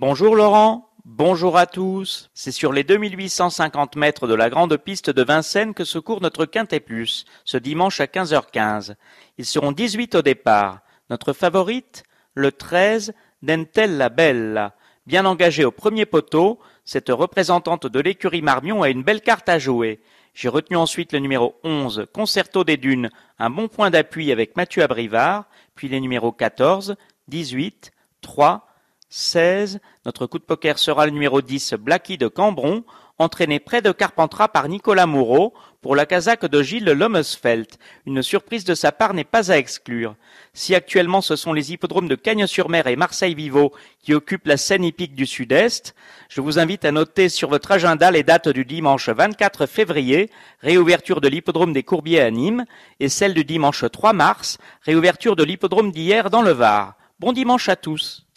Bonjour Laurent, bonjour à tous. C'est sur les 2850 mètres de la grande piste de Vincennes que se court notre Quintet Plus, ce dimanche à 15h15. Ils seront 18 au départ. Notre favorite Le 13, Dentella Bella. Bien engagée au premier poteau, cette représentante de l'écurie Marmion a une belle carte à jouer. J'ai retenu ensuite le numéro 11, Concerto des Dunes, un bon point d'appui avec Mathieu Abrivard, puis les numéros 14, 18, 3, 16, notre coup de poker sera le numéro 10, Blacky de Cambron, entraîné près de Carpentras par Nicolas Moreau pour la casaque de Gilles Lomesfeld. Une surprise de sa part n'est pas à exclure. Si actuellement ce sont les hippodromes de Cagnes-sur-Mer et Marseille-Vivo qui occupent la scène hippique du Sud-Est, je vous invite à noter sur votre agenda les dates du dimanche 24 février, réouverture de l'hippodrome des Courbiers à Nîmes, et celle du dimanche 3 mars, réouverture de l'hippodrome d'hier dans le Var. Bon dimanche à tous.